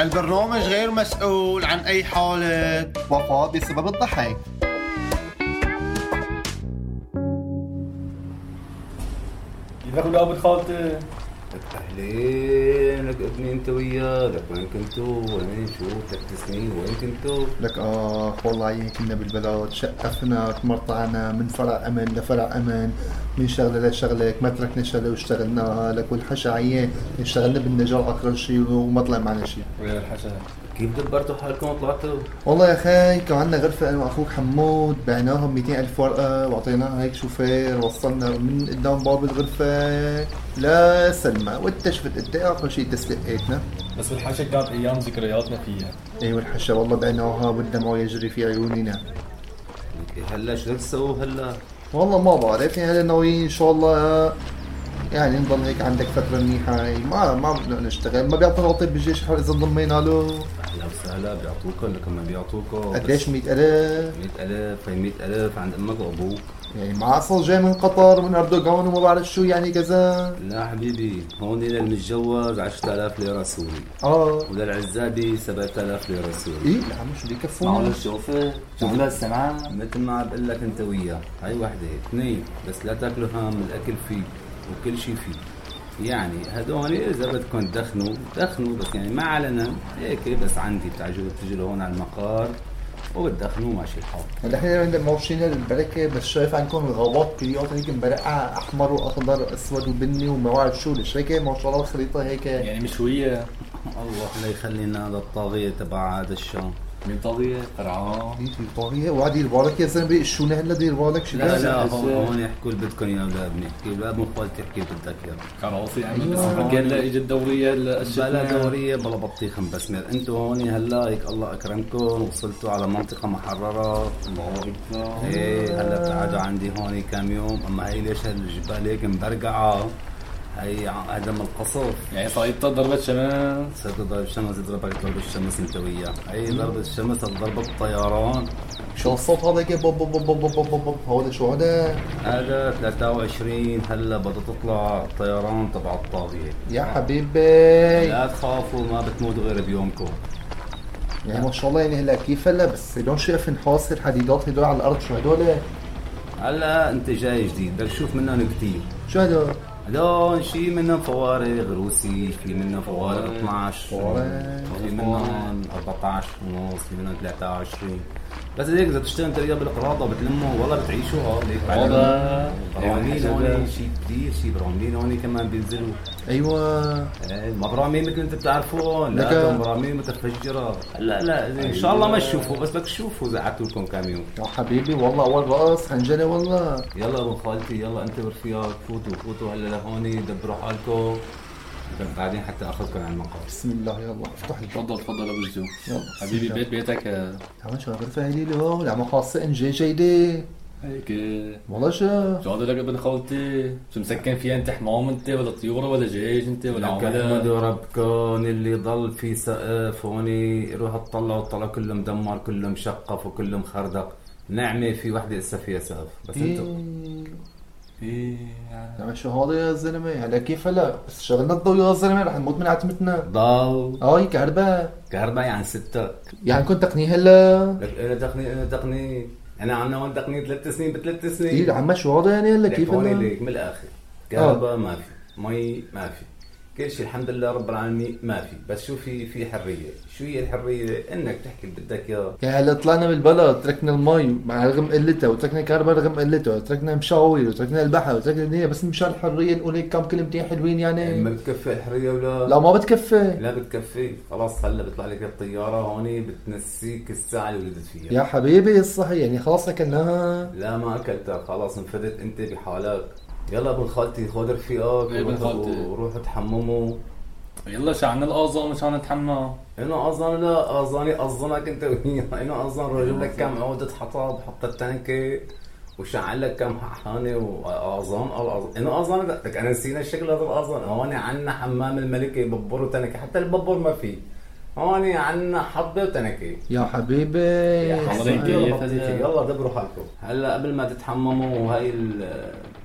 البرنامج غير مسؤول عن أي حالة. وفاة بسبب الضحك. كيفك ولاد خالتي؟ لك اهلين لك ابني أنت وياه لك وين كنتوا؟ وين شو؟ ثلاث سنين وين كنتوا؟ لك آخ والله كنا بالبلد شقفنا تمرطعنا من فرع أمن لفرع أمن. من شغله لشغله ما تركنا شغلة واشتغلناها لك والحشا عيان. اشتغلنا بالنجار أكثر شيء وما طلع معنا شيء. ويا الحشا. كيف دبرتوا حالكم؟ وطلعتوا؟ والله يا أخي كان عندنا غرفة أنا وأخوك حمود بعناها ب 200 ألف ورقة وأعطيناها هيك شوفير وصلنا من قدام باب الغرفة لا سلمى. وانت شفت انت اخر شيء تسلقيتنا بس بالحشا كانت أيام ذكرياتنا فيها. أيوه الحشا والله بعناها والدمع يجري في عيوننا. هلا شو بدك تسووا هلا؟ والله ما بعرف. يعني ناويين إن شاء الله يعني نضل هيك عندك فترة منيحة. هي. ما ما بدنا نشتغل. ما بيعطونا راتب بالجيش حر إذا انضمينا له. أهلا وسهلا بيعطوكم لك ما بيعطوكم. قديش؟ 100000 100000 هي 100000 عند أمك وأبوك. يعني مع أصل جاي من قطر من أردوغان وما بعرف شو يعني كذا. لا حبيبي هون للمتجوز 10000 ليرة سوري آه. وللعزابي 7000 ليرة سوري إيه يا عم شو بيكفونا معقول الشوفة شوف لها السمعة مثل ما عم بقول لك أنت وياه. هاي وحدة اثنين. بس لا تاكلوا هم الأكل فيه وكل شيء فيه. يعني هدول إذا بدكم تدخنوا دخنوا. بس يعني ما علنا هيك بس عندي بتعجبوا تجوا لهون على المقر وبتدخنوا ماشي الحال هلا إحنا عندنا موشين البركه بس شايف عندكم الغابات كلياتها هيك مبرقعه أحمر وأخضر اسود وبني وما بعرف شو مش هيك؟ ما شاء الله الخريطه هيك. يعني مشوية الله لا يخلينا هذا الطاغية تبع هذا الشام. من طاغية فرعون هيك طاغيه وقعد دير بالك يا زلمه بيقشونا هلا دير بالك شو لا؟ لا هون هون يحكوا اللي بدكم اياه أولاد بنحكي أولاد من خالتي احكي اللي بدك اياه كراسي عمل بس حكينا لا اجت دورية بلا دورية بلا بطيخ مبسمر أنتوا هون هلا هيك الله اكرمكم وصلتوا على منطقة محررة. الله اكبر إيه هلا بتقعدوا عندي هون كم يوم اما هي ليش هالجبال هيك مبرقعة هي ع- هذا من القصف يعني صايدتها ضربة شمس. صرت ضرب الشمس ضربك ضرب الشمس انت وياه هي ضرب الشمس ضرب الطيران. شو الصوت هذا؟ هيك بوب بوب بوب بوب بوب بوب. هذا شو هذا؟ هذا 23 هلا بدها تطلع الطيران تبع الطاغية. يا حبيبي. لا تخافوا ما بتموتوا غير بيومكم. يعني ما شاء الله يعني هلا كيف هلا؟ بس هدول شايف نحاس الحديدات هدول على الأرض شو هدول؟ هلا انت جاي جديد بدك تشوف منهم كثير شو هدول؟ هدول شي منهم فوارغ روسي في منهم فوارغ 12 فوارغ. في منهم 14 ونص في منهم 23 بس هيك إذا بتشتغل أنت وياه بالقراضه بتلموا والله بتعيشوها ليك والله. براميل هون شيء كثير شيء براميل هون كمان بينزلوا. أيوه. إيه، ما براميل مثل أنت بتعرفون لك- لا براميل متفجرة. لا لا إن شاء الله ما تشوفوا بس بدك تشوفوا إذا قعدتوا لكم كم يوم. يا حبيبي والله أول رأس حنجله والله. يلا أبو خالتي يلا انت ورفيقك فوتوا فوتوا هلا لهون دبروا حالكم. بعدين حتى أخذكم على المقر بسم الله يلا افتح لي تفضل تفضل أبو الجو يلا حبيبي بيت بيتك آه، تعال شو غرفة هيدي له لا ما خاصة انجي جيدة هيك. والله شو شو هذا لك ابن خالتي؟ شو مسكن فيها أنت؟ حمام أنت ولا طيوره ولا جيش أنت ولا لك عمله احمدوا ربكم اللي ضل في سقف هون روح اطلعوا اطلعوا كله مدمر كله مشقف وكله مخردق نعمة في وحدة لسه فيها سقف بس أنتم إيه. إيه يعني. شو هذا يا زلمة؟ هلا كيف هلا بس شغلنا الضوء يا زلمة رح نموت من عتمتنا ضل هاي كهرباء. كهرباء يعني ستة. يعني كنت تقنية هلا؟ لك أنا تقنية أنا تقنية. انا عنا هون تقنية ثلاث سنين بثلاث سنين. إيه عم شو هذا يعني هلا؟ كيف هلا ليك من الآخر. كهرباء ما في. مي ما في. كل شيء الحمد لله رب العالمين ما في. بس شو في في حرية؟ شو هي الحرية؟ إنك تحكي اللي بدك اياه يعني هلا طلعنا بالبلد تركنا المي مع رغم قلتها وتركنا الكهرباء رغم قلتها وتركنا مشاوير وتركنا البحر وتركنا الدنيا بس مشان الحرية نقول هيك كم كلمتين حلوين ما يعني بتكفي الحرية ولا؟ لا ما بتكفي. لا بتكفي. خلاص هلا بيطلع لك الطيارة هون بتنسيك الساعة اللي ولدت فيها. يا حبيبي الصحي يعني خلاص أكلناها. لا ما أكلتها. خلاص انفدت أنت بحالك. يلا ابن خالتي خذ رفيقك ابن وروحوا- خالتي. وروحوا تحمموا يلا شعن الاذان مشان نتحمى إنه اظن لا اظني اظنك أنت وياه. إنه اظن رجل لك كم عودة حطب حط التنكة وشعل لك كم حانة واظن إنه اظن لك أنا نسينا الشكل هذا الاظن هون عنا حمام الملكة ببر وتنكة. حتى الببر ما في. هون عنا حطبة وتنكة. يا حبيبي. يا. بطيخة يلا دبروا حالكم. هلا قبل ما تتحمموا وهي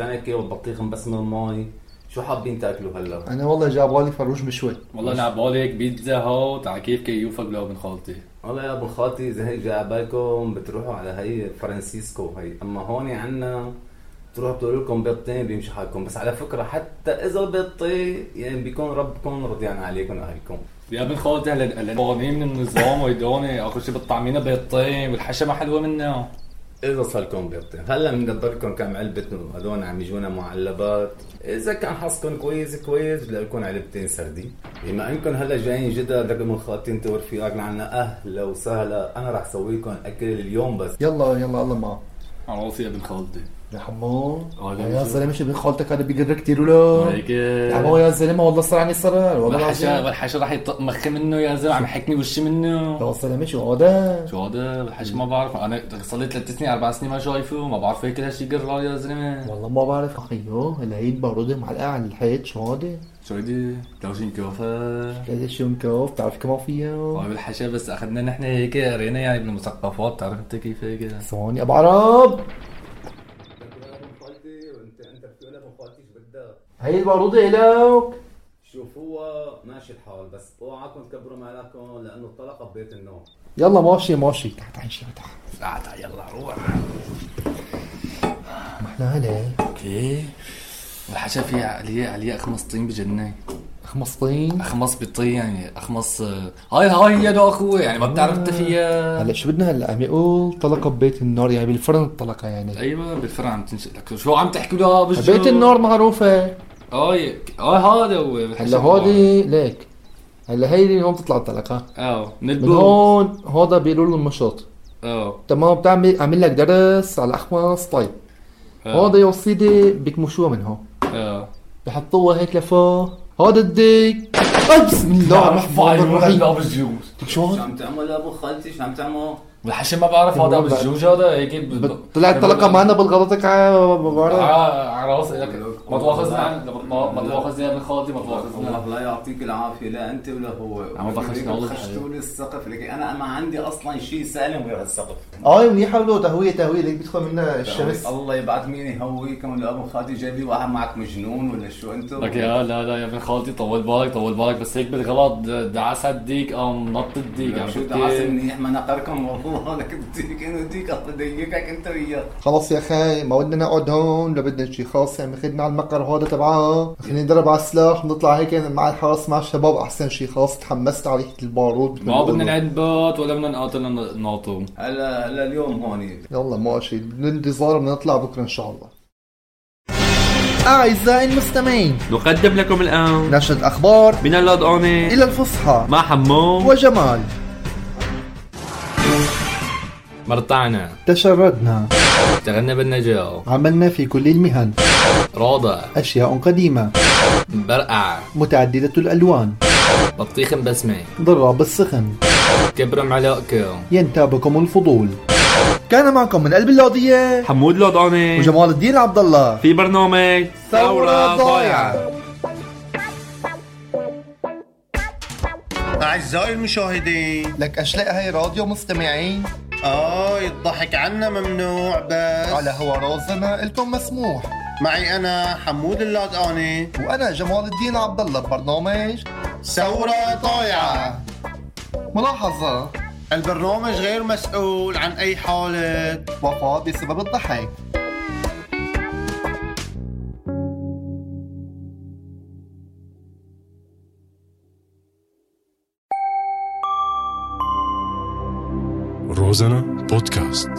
التنكة والبطيخ بس من المي شو حابين تاكلوا هلا؟ أنا والله جابالي فروج مشوي والله أنا عبالي هيك بيتزا هو تعال كيف كيوفك لو ابن خالتي. والله يا أبو خالتي إذا هيك جاي على بالكم بتروحوا على هي فرانسيسكو هي. أما هون عنا تروحوا بتقولوا لكم بيضتين بيمشي حالكم. بس على فكرة حتى إذا بيضتين يعني بيكون ربكم رضيان عليكم اهلكم يا ابن خالتي هلا هلا قوانين من النظام ويدوني اخر شيء بتطعمينا بيضتين والحشا ما حلوة منها. إذا صار لكم بيضتين. هلأ بندبر لكم كم علبة هذول عم يجونا معلبات. إذا كان حظكم كويس كويس لكم علبتين سردين. بما إنكم هلأ جايين جدا خالتي انت ورفيقك عنا أهلا وسهلا. أنا رح أسوي لكم أكل اليوم بس. يلا يلا الله معك. على راسي يا ابن خالتي يا حمو آه، يا زلمه شو خالتك هذا بيقدر كثير ولا؟ هيك يا حمو يا زلمه والله صار عني صرار والله العظيم. والحشا راح يطق مخي منه يا زلمه عم يحكني وشي منه. يا زلمه شو هذا شو هذا والحشا ما بعرف. أنا صار لي ثلاث سنين أربع سنين ما شايفه ما بعرف هيك هالشيء قرر يا زلمه والله ما بعرف اخيو العيد بارودة معلقة على الحيط شو هذا؟ شو هيدي؟ توجين كوفة. هذا شو مكوف بتعرف كمان فيها؟ طيب الحشا بس أخذنا نحن هيك قرينا يعني بالمثقفات بتعرف أنت كيف هيك؟ ثواني أبو عرب! هي البارودة إلك. شوفوها ماشي الحال بس اوعاكم تكبروا مالكم لأنه الطلقه ببيت النوم. يلا ماشي ماشي. تعال تعال شيل تعال. يلا روح. ما إحنا هلا كيف؟ والحشا فيها عليه عليه أخمص طين. أخمص بطين يعني أخمص هاي هاي هي يا أخوي يعني ما بتعرف أنت فيها. هلا شو بدنا هلا؟ عم يقول طلقة ببيت النار يعني بالفرن الطلقة يعني. أيوه بالفرع عم تنشئ لك شو عم تحكي له بالجو بيت النار معروفة. هاي هاي هذا هو. هلا هودي ليك. هلا هي اللي هون بتطلع الطلقة. آه من من هون هذا بيقولوا له المشط آه. تمام بتعمل عامل لك درس على الاخمص طيب آه. هذا يا سيدي بيكمشوها من هون. آه. بحطوها هيك لفوق. هذا الديك. آه، بسم الله الرحمن الرحيم. بالجوج شو شو هذا؟ عم تعمل أبو خالتي؟ شو عم تعمل؟ والحشا ما بعرف هذا بالجوج هذا هيك طلعت طلقة معنا بالغلطك ما بعرف ع- على راسي لك. ما تواخذنا ما ما تواخذني يا ابن خالتي؟ ما تواخذنا الله لا يعطيك العافية. لا أنت ولا هو. عم بخشنا والله خشتوا لي السقف. لك أنا ما عندي أصلا شيء سالم غير السقف. آه منيحة له تهوية تهوية ليك بيدخل منها الشمس. الله يبعث مين يهويكم؟ ولا أبو خالتي جايب لي واحد معك مجنون ولا شو أنتم؟ لك يا لا لا يا ابن خالتي طول بالك طول بالك. بس هيك بالغلط دعس الديك قام نط الديك. عم شو دعس منيح ما نقركم والله لك الديك إنه ديك الله يضيقك أنت وياه خلص يا أخي ما بدنا نقعد هون. ولا بدنا شي خلص يعني خدنا على المقر هذا تبعها. خلينا نضرب على السلاح ونطلع هيك مع الحرس مع الشباب أحسن شي. خلص تحمست على ريحة البارود. ما بدنا نعد بات ولا بدنا نقاتل ناطو هلا هلا اليوم هون. يلا ماشي. بالانتظار بدنا نطلع بكرة إن شاء الله. أعزائي المستمعين نقدم لكم الآن نشرة أخبار من اللادقانة إلى الفصحى مع حمو وجمال. مرطعنا تشردنا. اشتغلنا بالنجاة. عملنا في كل المهن. راضع أشياء قديمة. برقع. متعددة الألوان. بطيخ بسمة. ضراب السخن. كبر معلقكم ينتابكم الفضول. كان معكم من قلب اللوضية. حمود لادقانة وجمال الدين عبد الله في برنامج ثورة ضايعة. أعزائي المشاهدين لك أشلاء هاي راديو مستمعين. آه الضحك عنا ممنوع بس. على هوا رازنا إلكم مسموح. معي أنا حمود اللادقاني وأنا جمال الدين عبد الله ببرنامج ثورة طايعة. ملاحظة. البرنامج غير مسؤول عن أي حالة. وفاة بسبب الضحك. Розена подкаст.